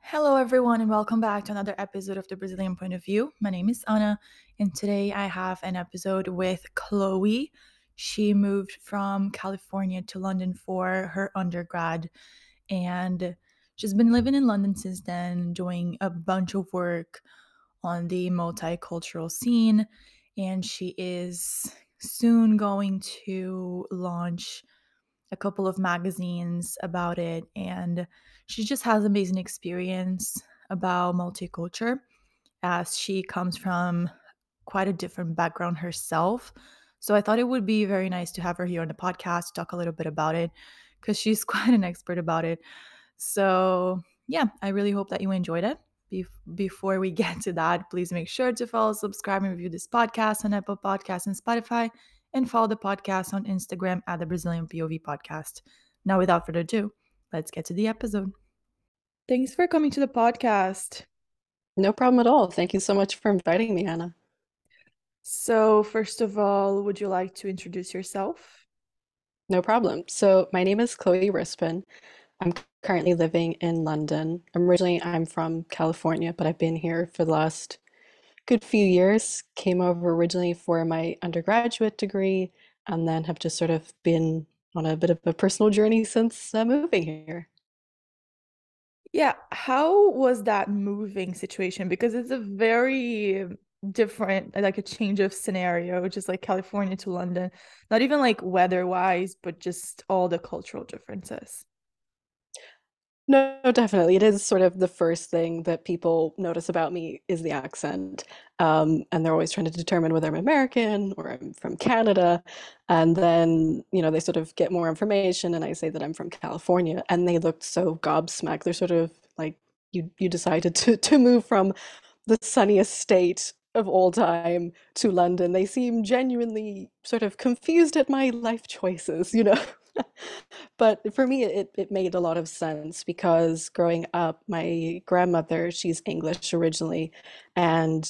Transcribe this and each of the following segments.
Hello, everyone, and welcome back to another episode of the Brazilian Point of View. My name is Anna, and today I have an episode with Chloe. She moved from California to London for her undergrad, and she's been living in London since then, doing a bunch of work on the multicultural scene. And she is soon going to launch a couple of magazines about it and she just has amazing experience about multicultural as she comes from quite a different background herself. So i thought it would be very nice to have her here on the podcast talk a little bit about it because she's quite an expert about it. So yeah i really hope that you enjoyed it Be- before we get to that please make sure to follow subscribe and review this podcast on apple podcasts and spotify and follow the podcast on Instagram at the Brazilian POV Podcast. Now, without further ado, let's get to the episode. Thanks for coming to the podcast. No problem at all. Thank you so much for inviting me, Anna. So, first of all, would you like to introduce yourself? No problem. So, my name is Chloe Rispin. I'm currently living in London. Originally, I'm from California, but I've been here for the last good few years. Came over originally for my undergraduate degree and then have just sort of been on a bit of a personal journey since uh, moving here. Yeah, how was that moving situation? Because it's a very different, like a change of scenario, just like California to London. Not even like weather wise, but just all the cultural differences. No, definitely. It is sort of the first thing that people notice about me is the accent. Um, and they're always trying to determine whether I'm American or I'm from Canada. And then, you know, they sort of get more information and I say that I'm from California and they look so gobsmacked. They're sort of like, you you decided to to move from the sunniest state of all time to London. They seem genuinely sort of confused at my life choices, you know? But for me, it, it made a lot of sense because growing up, my grandmother, she's English originally, and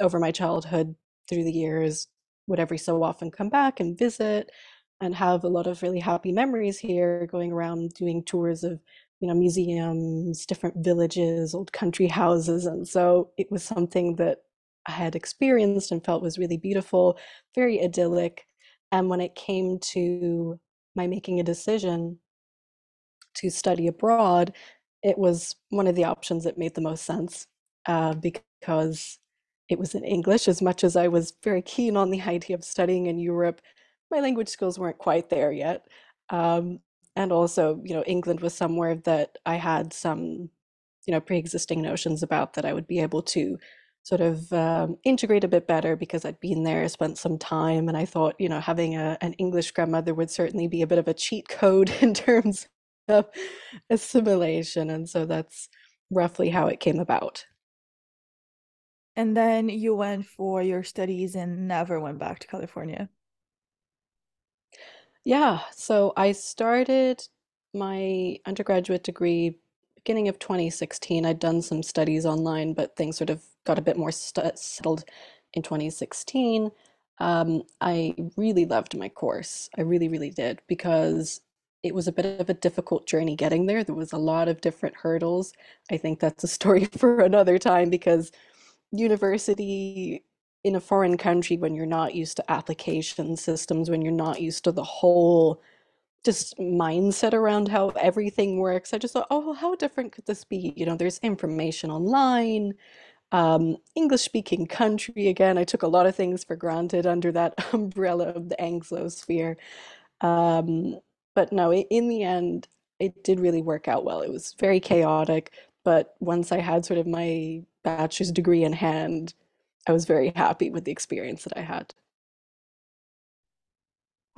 over my childhood through the years, would every so often come back and visit and have a lot of really happy memories here, going around doing tours of you know museums, different villages, old country houses, and so it was something that I had experienced and felt was really beautiful, very idyllic. And when it came to my making a decision to study abroad, it was one of the options that made the most sense uh, because it was in English. As much as I was very keen on the idea of studying in Europe, my language skills weren't quite there yet. Um, and also, you know, England was somewhere that I had some, you know, pre-existing notions about that I would be able to sort of um, integrate a bit better because I'd been there, spent some time, and I thought, you know, having a, an English grandmother would certainly be a bit of a cheat code in terms of assimilation. And so that's roughly how it came about. And then you went for your studies and never went back to California. Yeah, so I started my undergraduate degree beginning of 2016. I'd done some studies online, but things sort of got a bit more st- settled in 2016. Um, I really loved my course. I really, really did because it was a bit of a difficult journey getting there. There was a lot of different hurdles. I think that's a story for another time because university in a foreign country, when you're not used to application systems, when you're not used to the whole just mindset around how everything works, I just thought, oh, well, how different could this be? You know, there's information online um, English speaking country again. I took a lot of things for granted under that umbrella of the Anglosphere. Um, but no, in the end, it did really work out well. It was very chaotic, but once I had sort of my bachelor's degree in hand, I was very happy with the experience that I had.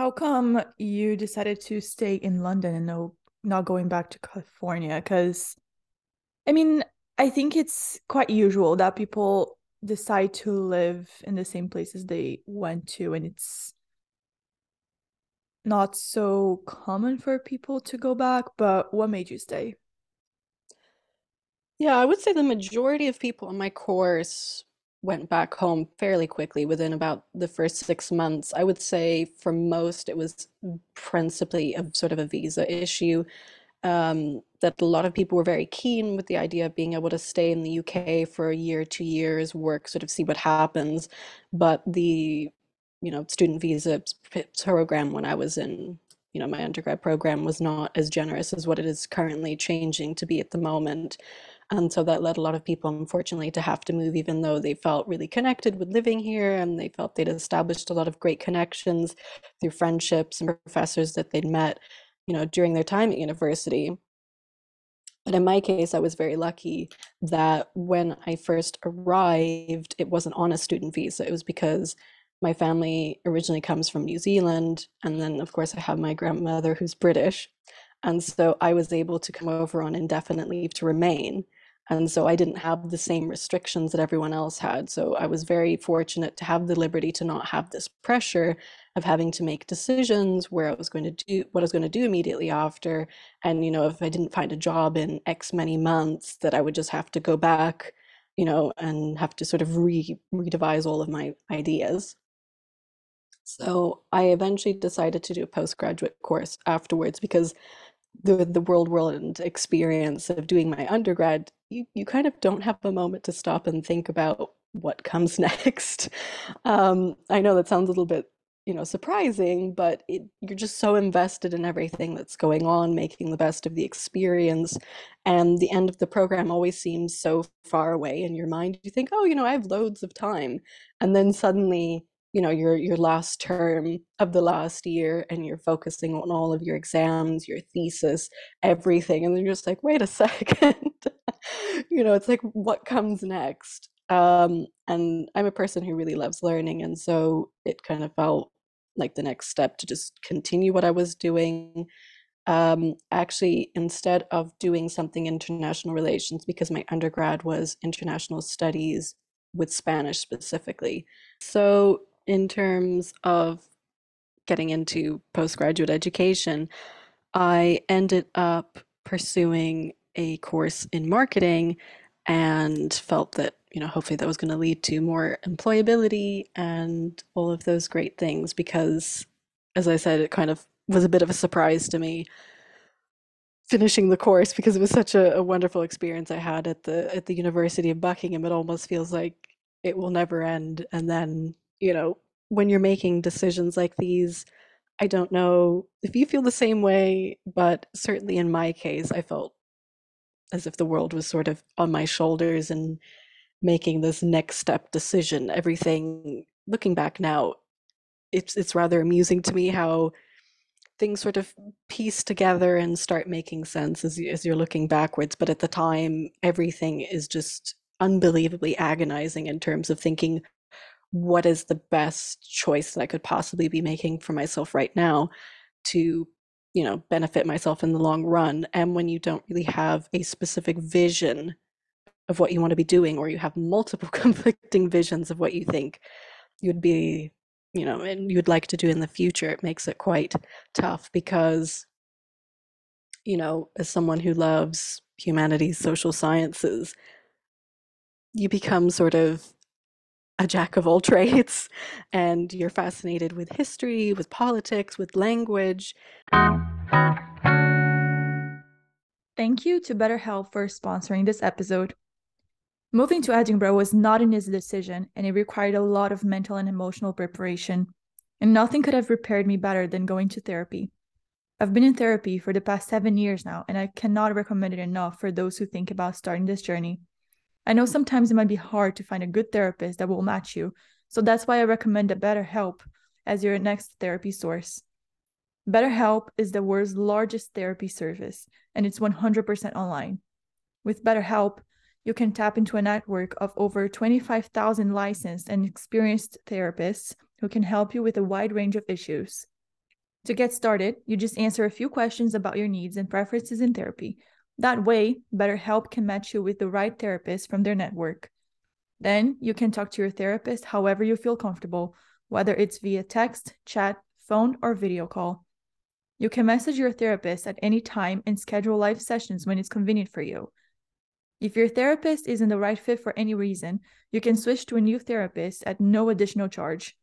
How come you decided to stay in London and no not going back to California? Because I mean, I think it's quite usual that people decide to live in the same places they went to, and it's not so common for people to go back. But what made you stay? Yeah, I would say the majority of people in my course went back home fairly quickly within about the first six months. I would say for most it was principally a sort of a visa issue. Um, that a lot of people were very keen with the idea of being able to stay in the UK for a year, two years, work, sort of see what happens. But the, you know, student visa program when I was in, you know, my undergrad program was not as generous as what it is currently changing to be at the moment. And so that led a lot of people, unfortunately, to have to move, even though they felt really connected with living here and they felt they'd established a lot of great connections through friendships and professors that they'd met, you know, during their time at university. But in my case, I was very lucky that when I first arrived, it wasn't on a student visa. It was because my family originally comes from New Zealand. And then, of course, I have my grandmother who's British. And so I was able to come over on indefinite leave to remain. And so I didn't have the same restrictions that everyone else had. So I was very fortunate to have the liberty to not have this pressure of having to make decisions where I was going to do what I was going to do immediately after. And, you know, if I didn't find a job in X many months, that I would just have to go back, you know, and have to sort of re redevise all of my ideas. So I eventually decided to do a postgraduate course afterwards because the the world world and experience of doing my undergrad, you you kind of don't have a moment to stop and think about what comes next. Um, I know that sounds a little bit you know surprising but it, you're just so invested in everything that's going on making the best of the experience and the end of the program always seems so far away in your mind you think oh you know i have loads of time and then suddenly you know your your last term of the last year and you're focusing on all of your exams your thesis everything and then you're just like wait a second. You know it's like what comes next? Um, and i'm a person who really loves learning and so it kind of felt like the next step to just continue what i was doing. Um, actually instead of doing something international relations because my undergrad was international studies with spanish specifically. So in terms of getting into postgraduate education, I ended up pursuing a course in marketing and felt that, you know, hopefully that was going to lead to more employability and all of those great things because, as I said, it kind of was a bit of a surprise to me finishing the course because it was such a, a wonderful experience I had at the at the University of Buckingham. It almost feels like it will never end. And then you know, when you're making decisions like these, I don't know if you feel the same way, but certainly in my case, I felt as if the world was sort of on my shoulders and making this next step decision. Everything, looking back now, it's it's rather amusing to me how things sort of piece together and start making sense as you, as you're looking backwards. But at the time, everything is just unbelievably agonizing in terms of thinking what is the best choice that I could possibly be making for myself right now to, you know, benefit myself in the long run. And when you don't really have a specific vision of what you want to be doing, or you have multiple conflicting visions of what you think you'd be, you know, and you'd like to do in the future, it makes it quite tough because, you know, as someone who loves humanities, social sciences, you become sort of a jack of all trades and you're fascinated with history, with politics, with language. Thank you to BetterHelp for sponsoring this episode. Moving to Edinburgh was not an easy decision, and it required a lot of mental and emotional preparation. And nothing could have prepared me better than going to therapy. I've been in therapy for the past seven years now, and I cannot recommend it enough for those who think about starting this journey. I know sometimes it might be hard to find a good therapist that will match you, so that's why I recommend a BetterHelp as your next therapy source. BetterHelp is the world's largest therapy service, and it's 100% online. With BetterHelp, you can tap into a network of over 25,000 licensed and experienced therapists who can help you with a wide range of issues. To get started, you just answer a few questions about your needs and preferences in therapy, that way, BetterHelp can match you with the right therapist from their network. Then you can talk to your therapist however you feel comfortable, whether it's via text, chat, phone, or video call. You can message your therapist at any time and schedule live sessions when it's convenient for you. If your therapist isn't the right fit for any reason, you can switch to a new therapist at no additional charge.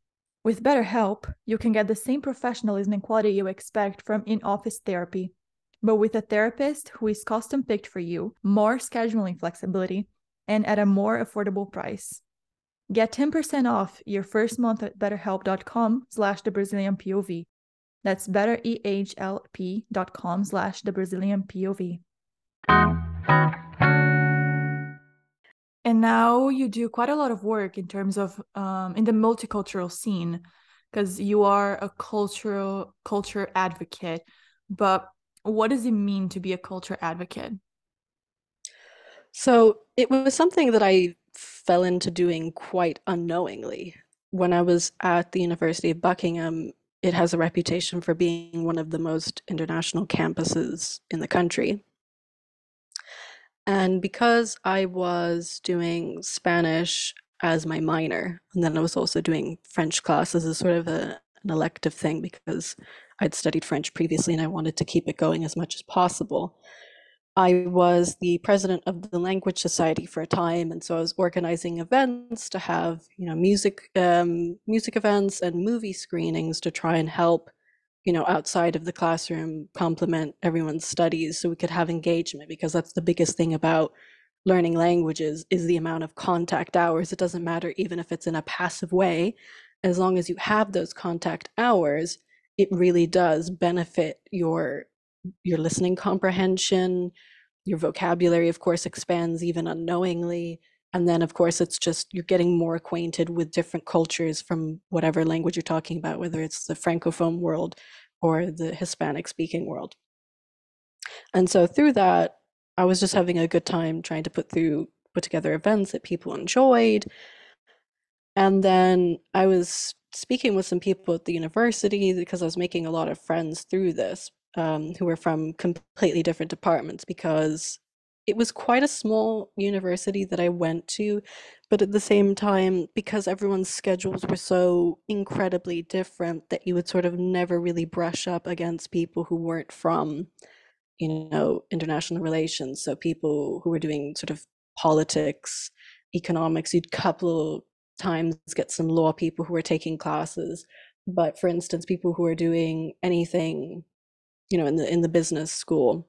With BetterHelp, you can get the same professionalism and quality you expect from in office therapy, but with a therapist who is custom picked for you, more scheduling flexibility, and at a more affordable price. Get 10% off your first month at betterhelp.com slash the Brazilian POV. That's betterhelp.com slash the Brazilian POV. And now you do quite a lot of work in terms of um, in the multicultural scene because you are a cultural culture advocate. But what does it mean to be a culture advocate? So it was something that I fell into doing quite unknowingly. When I was at the University of Buckingham, it has a reputation for being one of the most international campuses in the country. And because I was doing Spanish as my minor, and then I was also doing French classes as sort of a, an elective thing because I'd studied French previously and I wanted to keep it going as much as possible. I was the president of the Language Society for a time, and so I was organizing events to have, you know, music, um, music events and movie screenings to try and help you know, outside of the classroom, complement everyone's studies so we could have engagement because that's the biggest thing about learning languages is the amount of contact hours. It doesn't matter even if it's in a passive way, as long as you have those contact hours, it really does benefit your your listening comprehension, your vocabulary of course expands even unknowingly and then of course it's just you're getting more acquainted with different cultures from whatever language you're talking about whether it's the francophone world or the hispanic speaking world. And so through that i was just having a good time trying to put through put together events that people enjoyed and then i was speaking with some people at the university because i was making a lot of friends through this um, who were from completely different departments because it was quite a small university that I went to, but at the same time, because everyone's schedules were so incredibly different, that you would sort of never really brush up against people who weren't from, you know, international relations. So people who were doing sort of politics, economics, you'd couple times get some law people who are taking classes. But for instance, people who are doing anything, you know, in the in the business school,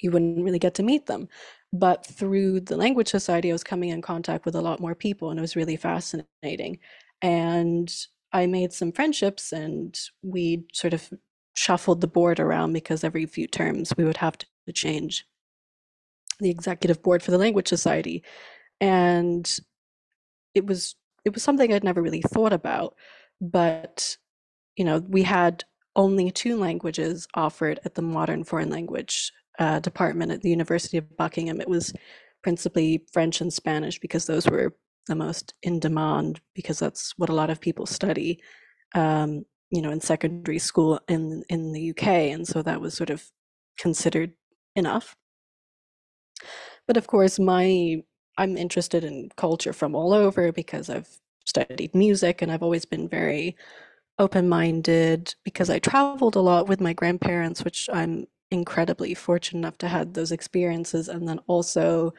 you wouldn't really get to meet them. But through the Language Society, I was coming in contact with a lot more people, and it was really fascinating. And I made some friendships, and we sort of shuffled the board around because every few terms we would have to change the executive board for the Language Society. And it was it was something I'd never really thought about, but you know, we had only two languages offered at the modern foreign language uh, department at the University of Buckingham, it was principally French and Spanish because those were the most in demand because that's what a lot of people study, um, you know, in secondary school in in the UK, and so that was sort of considered enough. But of course, my I'm interested in culture from all over because I've studied music and I've always been very open-minded because I traveled a lot with my grandparents, which I'm incredibly fortunate enough to have those experiences. And then also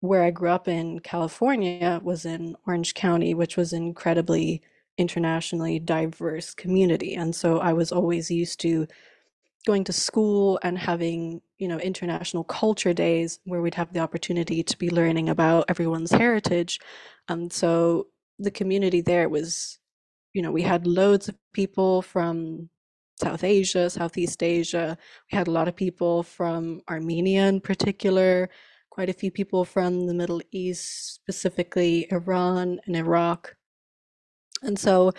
where I grew up in California was in Orange County, which was an incredibly internationally diverse community. And so I was always used to going to school and having, you know, international culture days where we'd have the opportunity to be learning about everyone's heritage. And so the community there was, you know, we had loads of people from South Asia, Southeast Asia. We had a lot of people from Armenia in particular, quite a few people from the Middle East, specifically Iran and Iraq. And so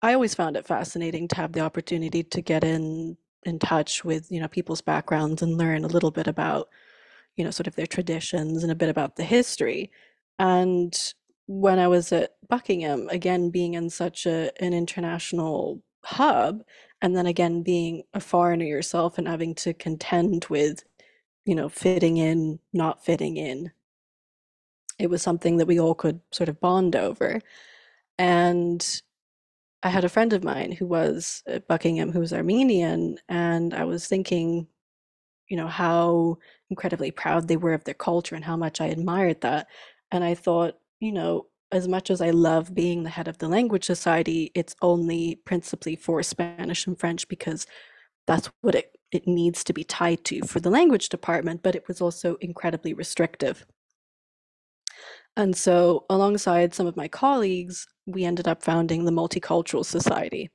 I always found it fascinating to have the opportunity to get in in touch with, you know, people's backgrounds and learn a little bit about, you know, sort of their traditions and a bit about the history. And when I was at Buckingham, again being in such a an international hub, and then again being a foreigner yourself and having to contend with you know fitting in not fitting in it was something that we all could sort of bond over and i had a friend of mine who was at buckingham who was armenian and i was thinking you know, how incredibly proud they were of their culture and how much I admired that. And I thought, you know, as much as I love being the head of the language society, it's only principally for Spanish and French because that's what it, it needs to be tied to for the language department, but it was also incredibly restrictive. And so, alongside some of my colleagues, we ended up founding the Multicultural Society.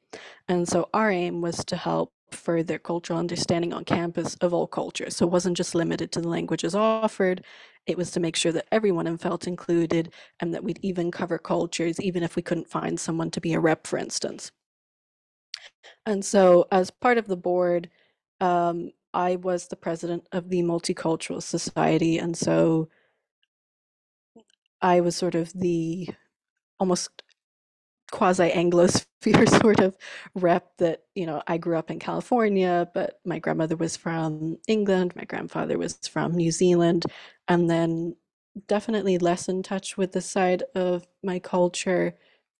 And so, our aim was to help further cultural understanding on campus of all cultures. So, it wasn't just limited to the languages offered, it was to make sure that everyone felt included and that we'd even cover cultures, even if we couldn't find someone to be a rep, for instance. And so, as part of the board, um, I was the president of the Multicultural Society. And so, I was sort of the almost quasi Anglosphere sort of rep that, you know, I grew up in California, but my grandmother was from England, my grandfather was from New Zealand, and then definitely less in touch with the side of my culture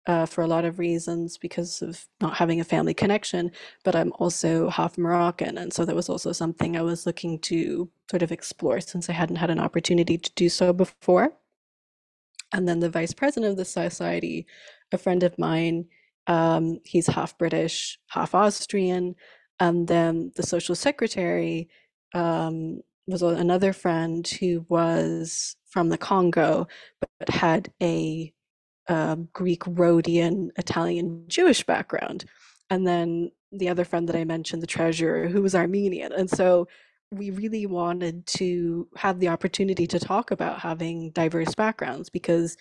uh, for a lot of reasons because of not having a family connection, but I'm also half Moroccan. And so that was also something I was looking to sort of explore since I hadn't had an opportunity to do so before. And then the vice president of the society, a friend of mine, um, he's half British, half Austrian. And then the social secretary um, was another friend who was from the Congo, but had a um, Greek, Rhodian, Italian, Jewish background. And then the other friend that I mentioned, the treasurer, who was Armenian. And so we really wanted to have the opportunity to talk about having diverse backgrounds because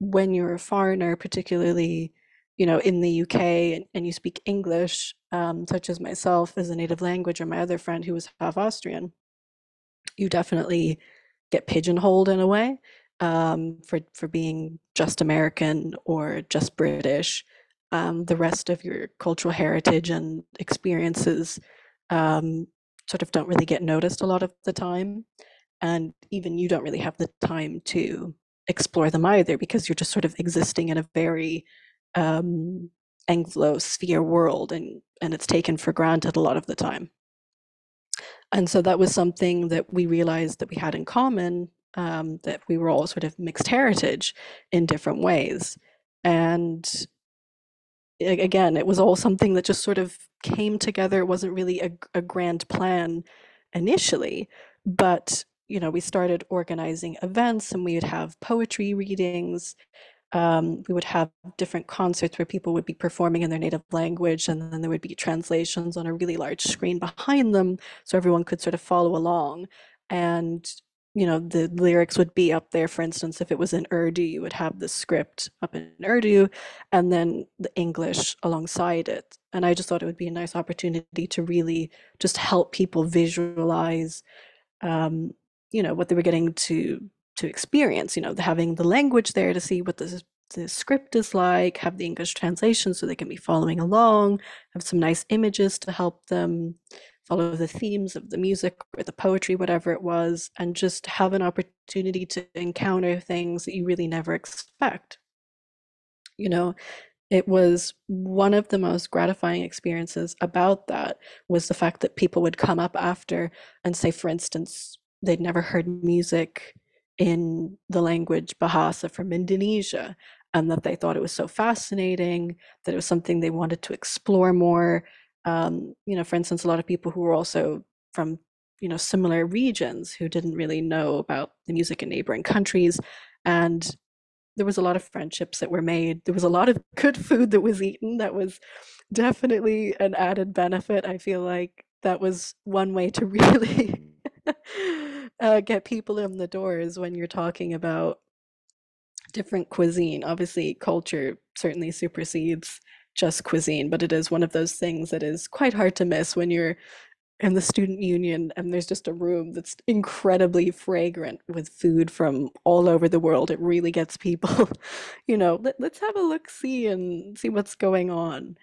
when you're a foreigner, particularly you know in the UK and, and you speak English, um, such as myself as a native language, or my other friend who was half Austrian, you definitely get pigeonholed in a way um, for for being just American or just British. Um, the rest of your cultural heritage and experiences um, sort of don't really get noticed a lot of the time. And even you don't really have the time to explore them either because you're just sort of existing in a very um, Anglo-sphere world and, and it's taken for granted a lot of the time. And so that was something that we realized that we had in common, um, that we were all sort of mixed heritage in different ways. And again, it was all something that just sort of came together. It wasn't really a, a grand plan initially, but you know, we started organizing events and we would have poetry readings. Um, we would have different concerts where people would be performing in their native language, and then there would be translations on a really large screen behind them so everyone could sort of follow along. And you know, the lyrics would be up there. For instance, if it was in Urdu, you would have the script up in Urdu and then the English alongside it. And I just thought it would be a nice opportunity to really just help people visualize, um, you know, what they were getting to to experience. You know, having the language there to see what the the script is like, have the English translation so they can be following along, have some nice images to help them follow the themes of the music or the poetry, whatever it was, and just have an opportunity to encounter things that you really never expect. You know, it was one of the most gratifying experiences about that was the fact that people would come up after and say, for instance, they'd never heard music in the language Bahasa from Indonesia and that they thought it was so fascinating, that it was something they wanted to explore more um, you know, for instance, a lot of people who were also from, you know, similar regions who didn't really know about the music in neighboring countries. And there was a lot of friendships that were made. There was a lot of good food that was eaten. That was definitely an added benefit. I feel like that was one way to really uh, get people in the doors when you're talking about different cuisine. Obviously, culture certainly supersedes just cuisine, but it is one of those things that is quite hard to miss when you're in the student union and there's just a room that's incredibly fragrant with food from all over the world. It really gets people, you know, let, us have a look see and see what's going on.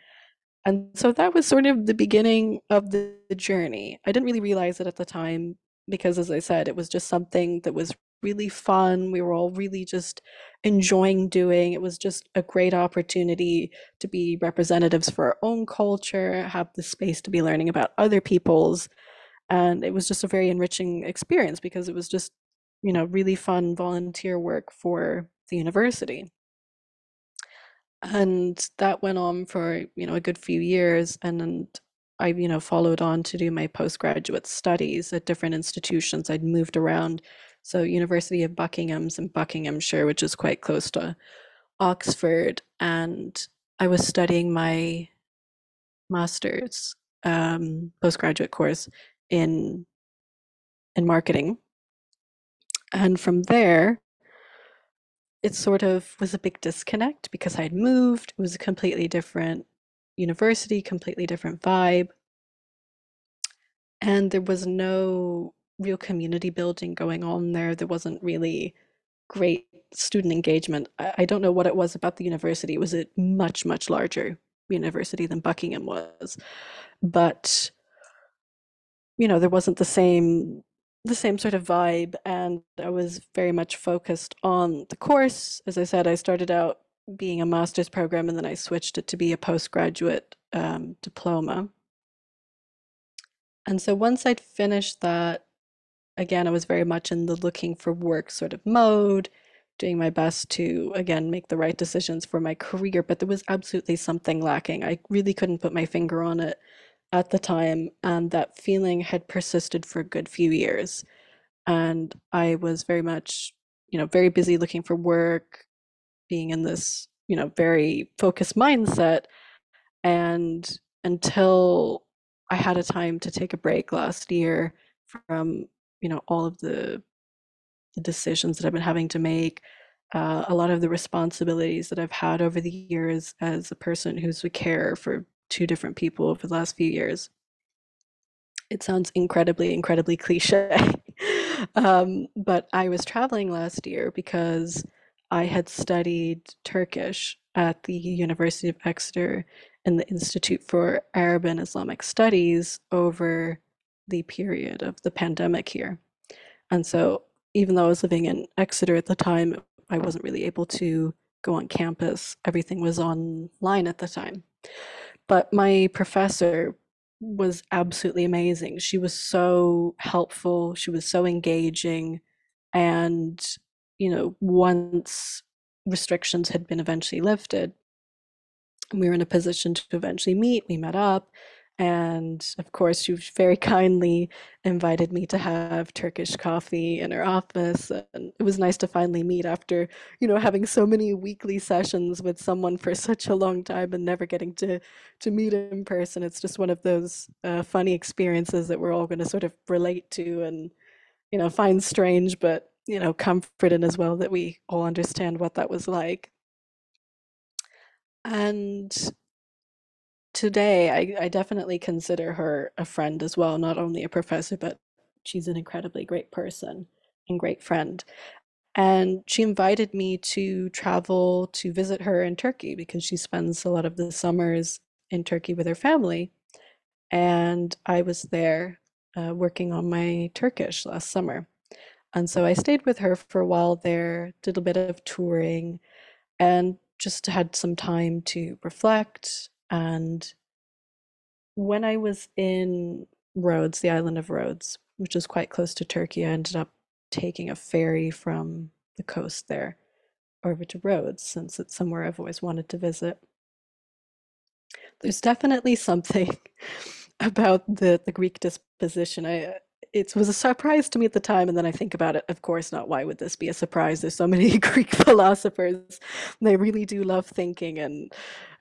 And so that was sort of the beginning of the, the journey. I didn't really realize it at the time because, as I said, it was just something that was really fun. We were all really just enjoying doing. It was just a great opportunity to be representatives for our own culture, have the space to be learning about other people's. and it was just a very enriching experience because it was just you know really fun volunteer work for the university and that went on for you know a good few years and i you know followed on to do my postgraduate studies at different institutions i'd moved around so university of buckingham's in buckinghamshire which is quite close to oxford and i was studying my master's um, postgraduate course in in marketing and from there it sort of was a big disconnect because I'd moved. It was a completely different university, completely different vibe. And there was no real community building going on there. There wasn't really great student engagement. I, I don't know what it was about the university. It was a much, much larger university than Buckingham was. But, you know, there wasn't the same the same sort of vibe and I was very much focused on the course. As I said, I started out being a master's program and then I switched it to be a postgraduate um, diploma. And so once I'd finished that, again, I was very much in the looking for work sort of mode, doing my best to, again, make the right decisions for my career, but there was absolutely something lacking. I really couldn't put my finger on it at the time, and that feeling had persisted for a good few years. And I was very much, you know, very busy looking for work, being in this, you know, very focused mindset. And until I had a time to take a break last year from, you know, all of the decisions that I've been having to make, uh, a lot of the responsibilities that I've had over the years as a person who's a care for two different people over the last few years. It sounds incredibly, incredibly cliche. um, but I was traveling last year because I had studied Turkish at the University of Exeter in the Institute for Arab and Islamic Studies over the period of the pandemic here. And so, even though I was living in Exeter at the time, I wasn't really able to go on campus. Everything was online at the time. But my professor was absolutely amazing. She was so helpful, she was so engaging. And, you know, once restrictions had been eventually lifted, we were in a position to eventually meet. We met up, and of course, she very kindly invited me to have Turkish coffee in her office. And it was nice to finally meet after, you know, having so many weekly sessions with someone for such a long time and never getting to to meet in person. It's just one of those uh, funny experiences that we're all going to sort of relate to and, you know, find strange, but you know, comfort in as well that we all understand what that was like. And today I, I definitely consider her a friend as well, not only a professor, but she's an incredibly great person and great friend. And she invited me to travel to visit her in Turkey because she spends a lot of the summers in Turkey with her family. And I was there uh, working on my Turkish last summer. And so I stayed with her for a while there, did a bit of touring, and just had some time to reflect and when I was in Rhodes, the island of Rhodes, which is quite close to Turkey, I ended up taking a ferry from the coast there over to Rhodes since it's somewhere I've always wanted to visit. There's definitely something about the, the Greek disposition. I it was a surprise to me at the time and then i think about it of course not why would this be a surprise? There's so many greek philosophers they really do love thinking and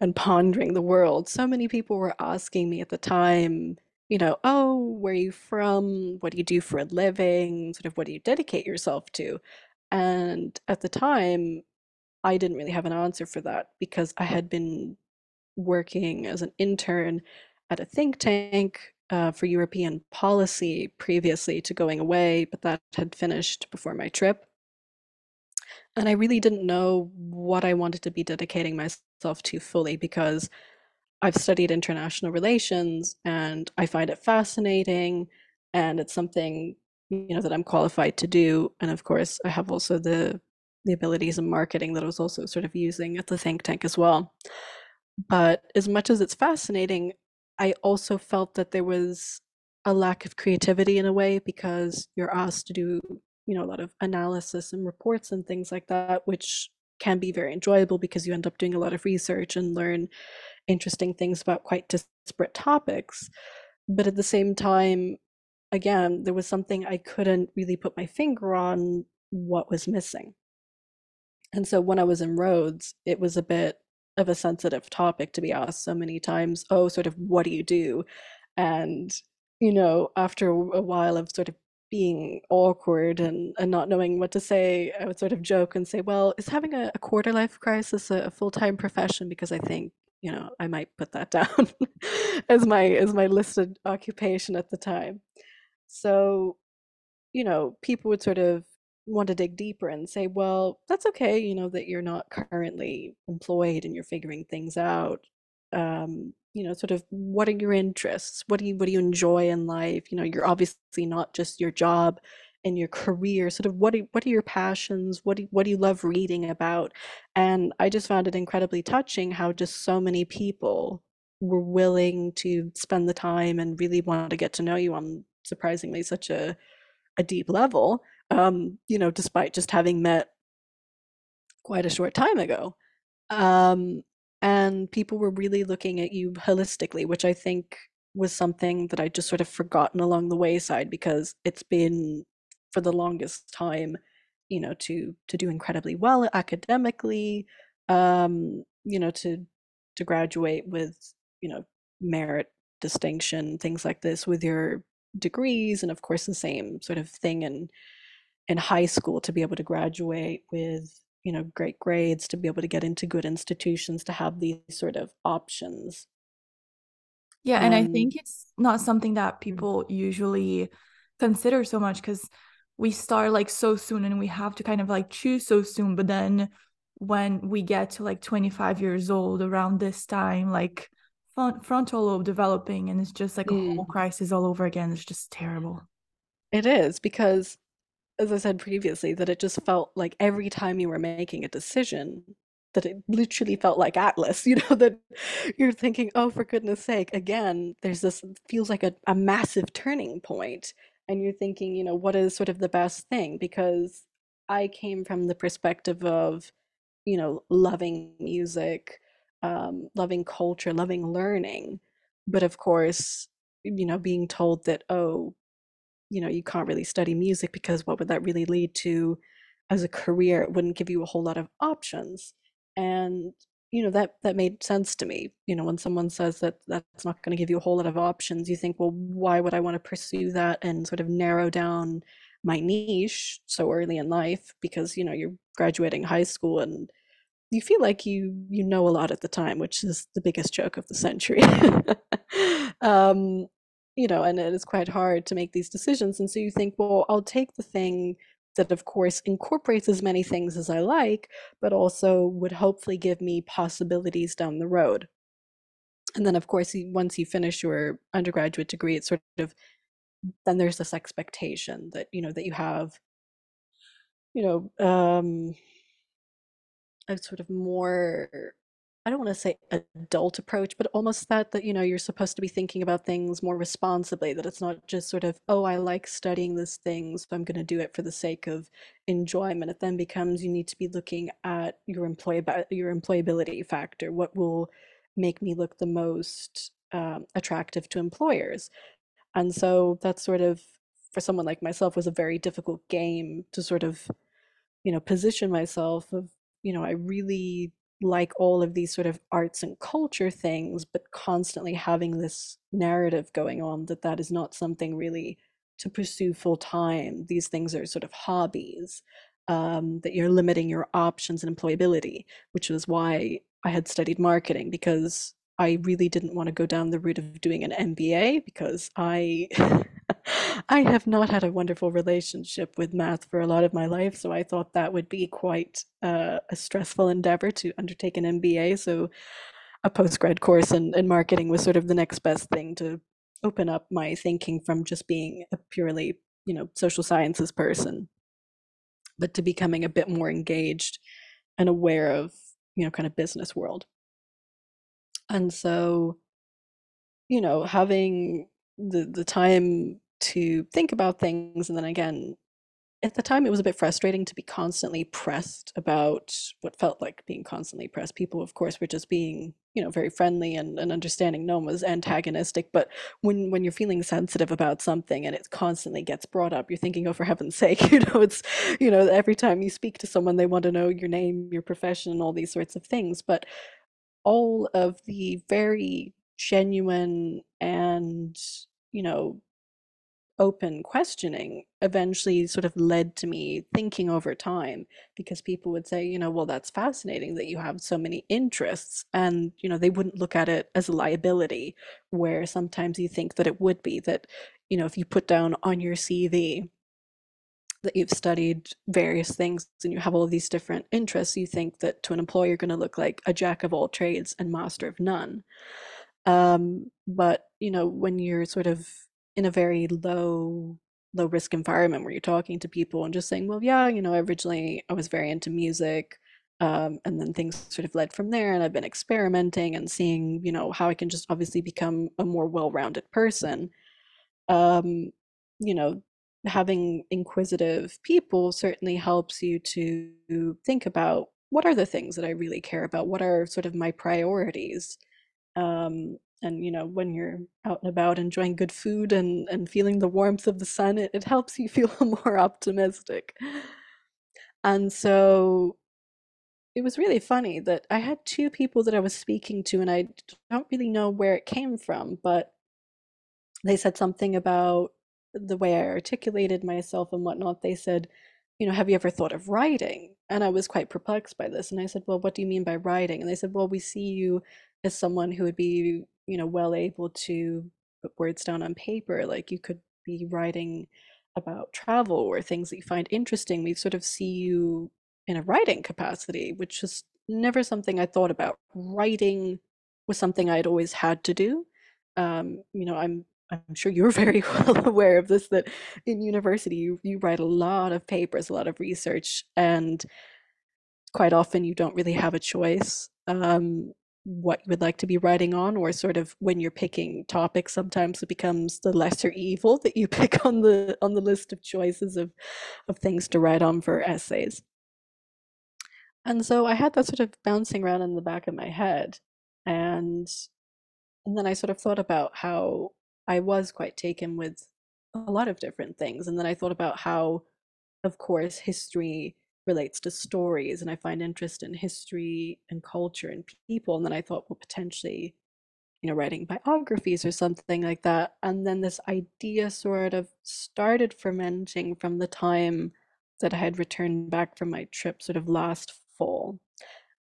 and pondering the world. So many people were asking me at the time you know oh where are you from? What do you do for a living? Sort of what do you dedicate yourself to? And at the time i didn't really have an answer for that because i had been working as an intern at a think tank uh, for European policy previously to going away, but that had finished before my trip. And I really didn't know what I wanted to be dedicating myself to fully because I've studied international relations and I find it fascinating and it's something you know that I'm qualified to do and of course I have also the the abilities in marketing that I was also sort of using at the think tank as well. But as much as it's fascinating, I also felt that there was a lack of creativity in a way because you're asked to do, you know, a lot of analysis and reports and things like that, which can be very enjoyable because you end up doing a lot of research and learn interesting things about quite disparate topics. But at the same time, again, there was something I couldn't really put my finger on what was missing. And so when I was in Rhodes, it was a bit of a sensitive topic to be asked so many times. Oh, sort of, what do you do? And, you know, after a while of sort of being awkward and, and not knowing what to say, I would sort of joke and say, well, is having a, a quarter life crisis a, a full time profession? Because I think, you know, I might put that down as my as my listed occupation at the time. So, you know, people would sort of want to dig deeper and say, well, that's okay, you know, that you're not currently employed and you're figuring things out. Um, you know, sort of what are your interests? What do you what do you enjoy in life? You know, you're obviously not just your job and your career. Sort of what are, what are your passions? What do what do you love reading about? And I just found it incredibly touching how just so many people were willing to spend the time and really want to get to know you on surprisingly such a a deep level um, you know, despite just having met quite a short time ago. Um, and people were really looking at you holistically, which I think was something that I just sort of forgotten along the wayside because it's been for the longest time, you know, to to do incredibly well academically, um, you know, to to graduate with, you know, merit distinction, things like this with your degrees, and of course the same sort of thing in in high school to be able to graduate with you know great grades to be able to get into good institutions to have these sort of options yeah and, and i think it's not something that mm. people usually consider so much because we start like so soon and we have to kind of like choose so soon but then when we get to like 25 years old around this time like front, frontal lobe developing and it's just like mm. a whole mm. crisis all over again it's just terrible it is because as I said previously, that it just felt like every time you were making a decision, that it literally felt like Atlas, you know, that you're thinking, oh, for goodness sake, again, there's this feels like a, a massive turning. And you're thinking, you know, what is sort of the best thing? Because I came from the perspective of, you know, loving music, um, loving culture, loving learning. But of course, you know, being told that, oh, you know you can't really study music because what would that really lead to as a career? It wouldn't give you a whole lot of options. And you know that that made sense to me. You know when someone says that that's not going to give you a whole lot of options you think well why would i want to pursue that and sort of narrow down my niche so early in life? Because you know you're graduating high school and you feel like you you know a lot at the time which is the biggest joke of the century um you know, and it is quite hard to make these decisions. And so you think, well, I'll take the thing that, of course, incorporates as many things as I like, but also would hopefully give me possibilities down the road. And then, of course, once you finish your undergraduate degree, it's sort of then there's this expectation that you know that you have, you know, um, a sort of more I don't want to say adult approach, but almost that that you know you're supposed to be thinking about things more responsibly. That it's not just sort of oh I like studying this thing, so I'm going to do it for the sake of enjoyment. It then becomes you need to be looking at your employ your employability factor. What will make me look the most um, attractive to employers? And so that's sort of for someone like myself was a very difficult game to sort of you know position myself of you know I really like all of these sort of arts and culture things, but constantly having this narrative going on that that is not something really to pursue full time. These things are sort of hobbies, um, that you're limiting your options and employability, which was why I had studied marketing because I really didn't want to go down the route of doing an MBA because I I have not had a wonderful relationship with math for a lot of my life, so I thought that would be quite uh, a stressful endeavor to undertake an MBA. So a postgrad course in, in marketing was sort of the next best thing to open up my thinking from just being a purely, you know, social sciences person, but to becoming a bit more engaged and aware of, you know, kind of business world. And so, you know, having the the time to think about things, and then again, at the time, it was a bit frustrating to be constantly pressed about what felt like being constantly pressed. People, of course, were just being, you know, very friendly and, and understanding. No one was antagonistic. But when when you're feeling sensitive about something and it constantly gets brought up, you're thinking, oh, for heaven's sake, you know, it's, you know, every time you speak to someone, they want to know your name, your profession, all these sorts of things. But all of the very genuine and, you know, open questioning eventually sort of led to me thinking over time because people would say, you know, well, that's fascinating that you have so many interests. And, you know, they wouldn't look at it as a liability, where sometimes you think that it would be that, you know, if you put down on your CV that you've studied various things and you have all these different interests, you think that to an employer you're going to look like a jack of all trades and master of none. Um, but, you know, when you're sort of in a very low low risk environment where you're talking to people and just saying, well, yeah, you know, originally I was very into music. Um, and then things sort of led from there and I've been experimenting and seeing, you know, how I can just obviously become a more well-rounded person. Um, you know, having inquisitive people certainly helps you to think about what are the things that I really care about? What are sort of my priorities? Um, and you know when you're out and about enjoying good food and and feeling the warmth of the sun it, it helps you feel more optimistic and so it was really funny that i had two people that i was speaking to and i don't really know where it came from but they said something about the way i articulated myself and whatnot they said you know have you ever thought of writing? And i was quite perplexed by this and i said well what do you mean by writing? And they said well we see you as someone who would be you know well able to put words down on paper like you could be writing about travel or things that you find interesting. We sort of see you in a writing capacity which is never something i thought about. Writing was something i'd always had to do. Um, you know i'm i'm sure you're very well aware of this that in university you, you write a lot of papers a lot of research and quite often you don't really have a choice um, what you would like to be writing on or sort of when you're picking topics sometimes it becomes the lesser evil that you pick on the on the list of choices of of things to write on for essays. And so i had that sort of bouncing around in the back of my head and and then i sort of thought about how i was quite taken with a lot of different things and then i thought about how of course history relates to stories and I find interest in history and culture and people. And then I thought, well, potentially, you know, writing biographies or something like that. And then this idea sort of started fermenting from the time that I had returned back from my trip sort of last fall.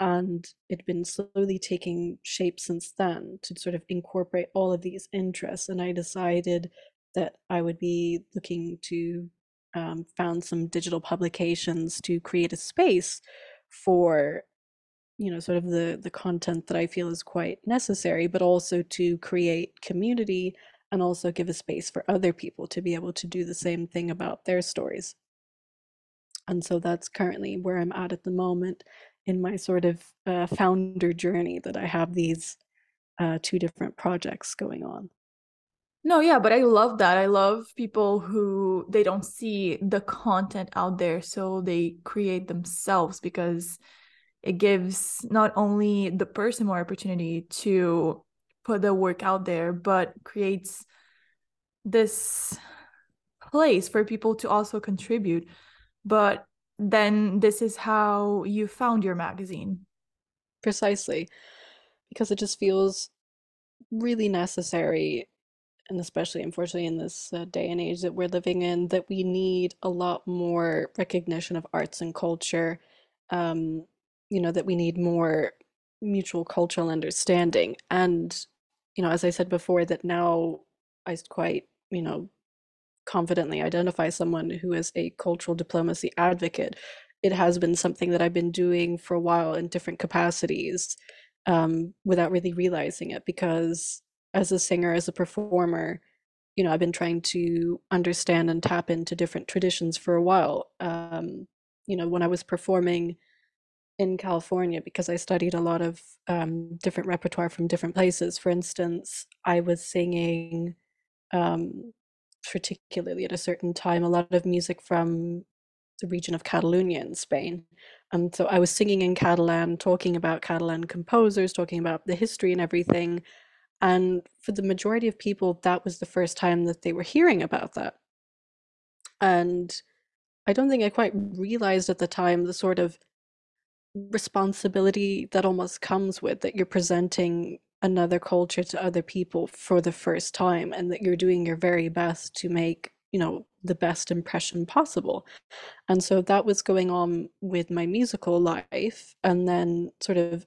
And it'd been slowly taking shape since then to sort of incorporate all of these interests. And I decided that I would be looking to um, found some digital publications to create a space for you know sort of the the content that i feel is quite necessary but also to create community and also give a space for other people to be able to do the same thing about their stories and so that's currently where i'm at at the moment in my sort of uh, founder journey that i have these uh, two different projects going on no, yeah, but I love that. I love people who they don't see the content out there, so they create themselves because it gives not only the person more opportunity to put the work out there, but creates this place for people to also contribute. But then this is how you found your magazine. Precisely. Because it just feels really necessary and especially unfortunately in this uh, day and age that we're living in, that we need a lot more recognition of arts and culture. Um, you know, that we need more mutual cultural understanding. And, you know, as I said before, that now I quite, you know, confidently identify someone who is a cultural diplomacy advocate. It has been something that I've been doing for a while in different capacities um, without really realizing it because as a singer, as a performer, you know, I've been trying to understand and tap into different traditions for a while. Um, you know, when I was performing in California, because I studied a lot of um, different repertoire from different places. For instance, I was singing um, particularly at a certain time, a lot of music from the region of Catalonia in Spain. And so I was singing in Catalan, talking about Catalan composers, talking about the history and everything. And for the majority of people, that was the first time that they were hearing about that. And I don't think I quite realized at the time the sort of responsibility that almost comes with that you're presenting another culture to other people for the first time and that you're doing your very best to make you know the best impression possible. And so that was going on with my musical life and then sort of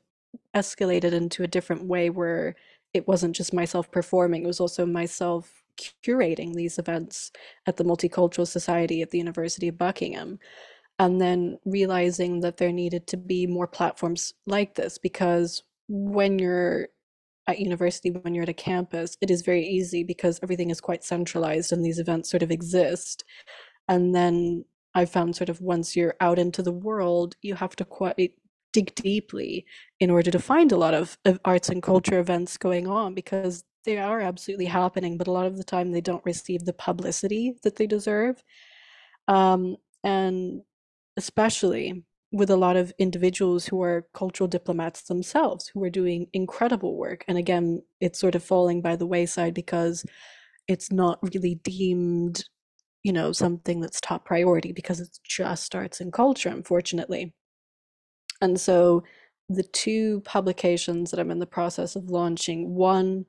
escalated into a different way where it wasn't just myself performing it was also myself curating these events at the multicultural society at the university of buckingham and then realizing that there needed to be more platforms like this because when you're at university when you're at a campus it is very easy because everything is quite centralized and these events sort of exist. And then i found sort of once you're out into the world you have to quite dig deeply in order to find a lot of, of arts and culture events going on because they are absolutely happening but a lot of the time they don't receive the publicity that they deserve. Um, and especially with a lot of individuals who are cultural diplomats themselves who are doing incredible work and again it's sort of falling by the wayside because it's not really deemed you know something that's top priority because it's just arts and culture unfortunately and so the two publications that i'm in the process of launching one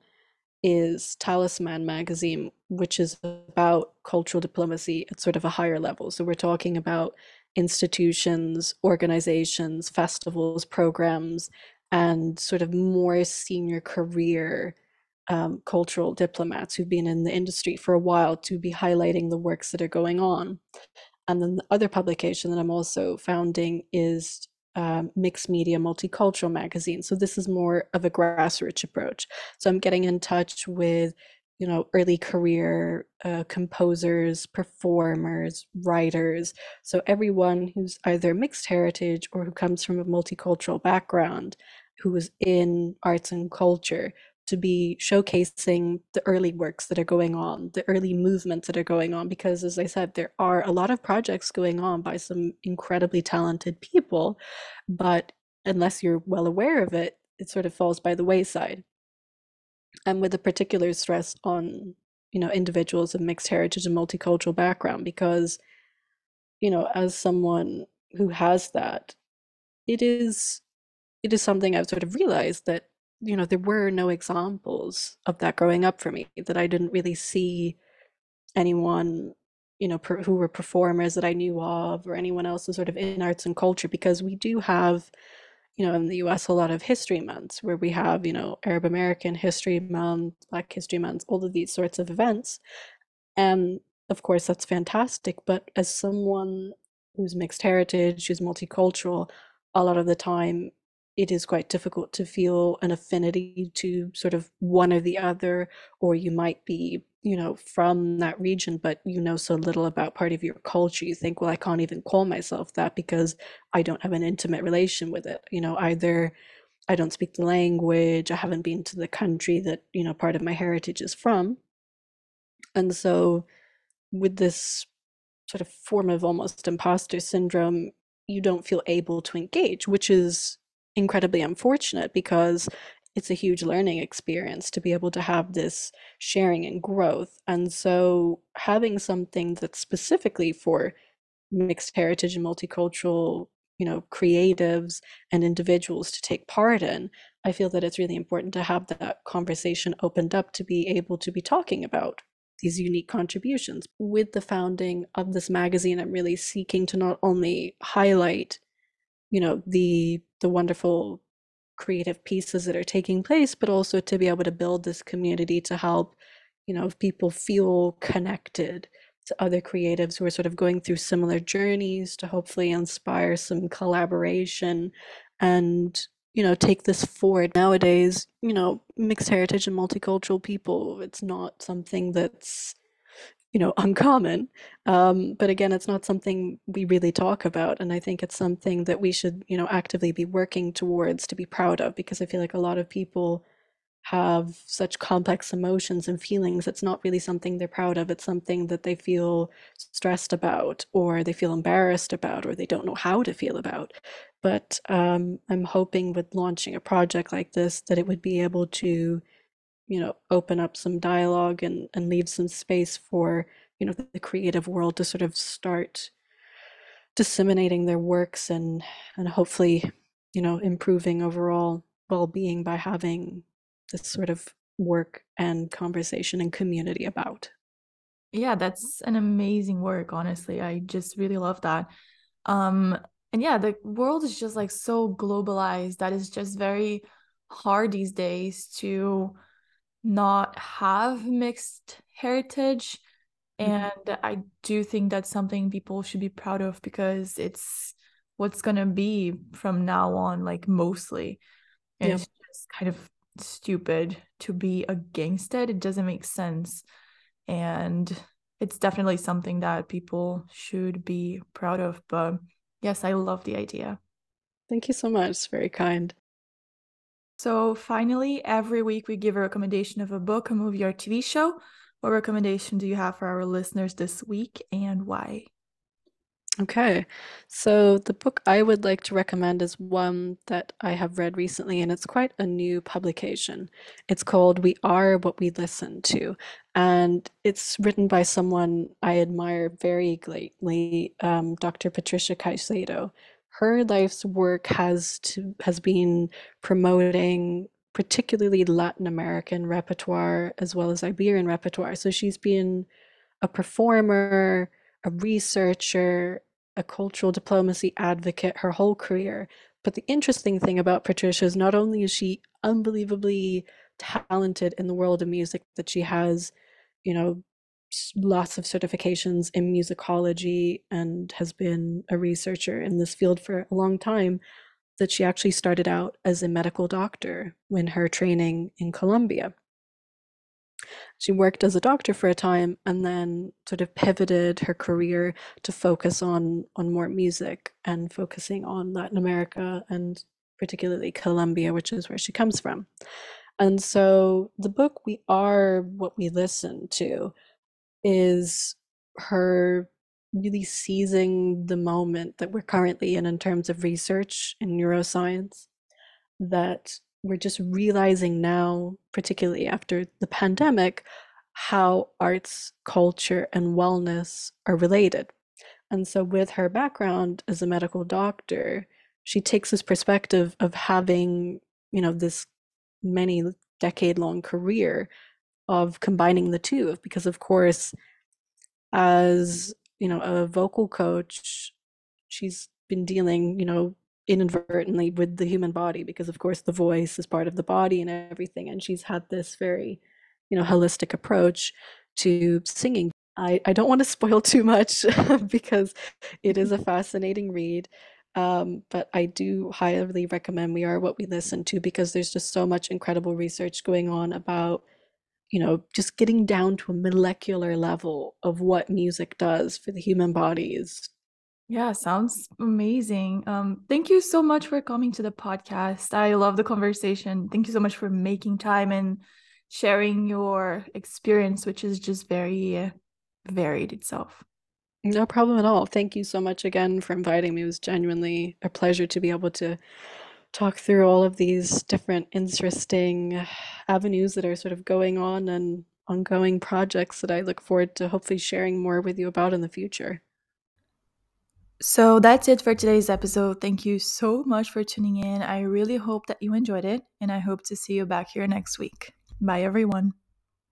is Talisman magazine, which is about cultural diplomacy at sort of a higher level. So we're talking about institutions, organizations, festivals, programs, and sort of more senior career um, cultural diplomats who've been in the industry for a while to be highlighting the works that are going on. And then the other publication that I'm also founding is um, mixed media multicultural magazine. So this is more of a grassroots approach. So I'm getting in touch with you know early career uh, composers performers writers so everyone who's either mixed heritage or who comes from a multicultural background who is in arts and culture to be showcasing the early works that are going on the early movements that are going on because as i said there are a lot of projects going on by some incredibly talented people but unless you're well aware of it it sort of falls by the wayside and with a particular stress on you know individuals of mixed heritage and multicultural background because you know as someone who has that it is it is something i've sort of realized that you know there were no examples of that growing up for me that i didn't really see anyone you know per, who were performers that i knew of or anyone else who sort of in arts and culture because we do have you know, in the US, a lot of history months where we have, you know, Arab American History Month, Black History Month, all of these sorts of events. And of course, that's fantastic. But as someone who's mixed heritage, who's multicultural, a lot of the time it is quite difficult to feel an affinity to sort of one or the other, or you might be you know, from that region, but you know so little about part of your culture, you think, well, I can't even call myself that because I don't have an intimate relation with it. You know, either I don't speak the language, I haven't been to the country that, you know, part of my heritage is from. And so with this sort of form of almost imposter syndrome, you don't feel able to engage, which is incredibly unfortunate because it's a huge learning experience to be able to have this sharing and growth. And so having something that's specifically for mixed heritage and multicultural, you know, creatives and individuals to take part in, I feel that it's really important to have that conversation opened up to be able to be talking about these unique contributions. With the founding of this magazine, I'm really seeking to not only highlight, you know, the the wonderful creative pieces that are taking place, but also to be able to build this community to help, you know, people feel connected to other creatives who are sort of going through similar journeys to hopefully inspire some collaboration and you know take this forward. Nowadays you know mixed heritage and multicultural people it's not something that's you know uncommon um, but again it's not something we really talk about and i think it's something that we should you know actively be working towards to be proud of because i feel like a lot of people have such complex emotions and feelings. It's not really something they're proud of. It's something that they feel stressed about, or they feel embarrassed about, or they don't know how to feel about. But um, I'm hoping with launching a project like this that it would be able to, you know, open up some dialogue and, and leave some space for, you know, the creative world to sort of start disseminating their works and and hopefully, you know, improving overall well-being by having this sort of work and conversation and community about. Yeah, that's an amazing work, honestly. I just really love that. Um and yeah, the world is just like so globalized that it's just very hard these days to not have mixed heritage. Mm-hmm. And I do think that's something people should be proud of because it's what's going to be from now on, like mostly. And yeah. it's just kind of stupid to be against it. It doesn't make sense. And it's definitely something that people should be proud of. But yes, I love the idea. Thank you so much. It's very kind. So, finally, every week we give a recommendation of a book, a movie, or TV show. What recommendation do you have for our listeners this week and why? Okay, so the book I would like to recommend is one that I have read recently, and it's quite a new publication. It's called We Are What We Listen to, and it's written by someone I admire very greatly, um, Dr. Patricia Caicedo. Her life's work has to, has been promoting particularly Latin American repertoire as well as Iberian repertoire. So she's been a performer a researcher, a cultural diplomacy advocate her whole career. But the interesting thing about Patricia is not only is she unbelievably talented in the world of music, that she has, you know, lots of certifications in musicology and has been a researcher in this field for a long time, that she actually started out as a medical doctor when her training in Colombia. She worked as a doctor for a time and then sort of pivoted her career to focus on on more music and focusing on Latin America and particularly Colombia, which is where she comes from. And so the book We Are What We Listen to is her really seizing the moment that we're currently in in terms of research in neuroscience that we're just realizing now, particularly after the pandemic, how arts, culture, and wellness are related. And so, with her background as a medical doctor, she takes this perspective of having, you know, this many decade long career of combining the two. Because, of course, as, you know, a vocal coach, she's been dealing, you know, inadvertently with the human body because of course the voice is part of the body and everything and she's had this very you know holistic approach to singing i i don't want to spoil too much because it is a fascinating read um, but I do highly recommend We Are What We Listen to because there's just so much incredible research going on about, you know, just getting down to a molecular level of what music does for the human body is yeah, sounds amazing. Um, thank you so much for coming to the podcast. I love the conversation. Thank you so much for making time and sharing your experience, which is just very uh, varied itself. No problem at all. Thank you so much again for inviting me. It was genuinely a pleasure to be able to talk through all of these different interesting avenues that are sort of going on and ongoing projects that I look forward to hopefully sharing more with you about in the future. So that's it for today's episode. Thank you so much for tuning in. I really hope that you enjoyed it, and I hope to see you back here next week. Bye, everyone.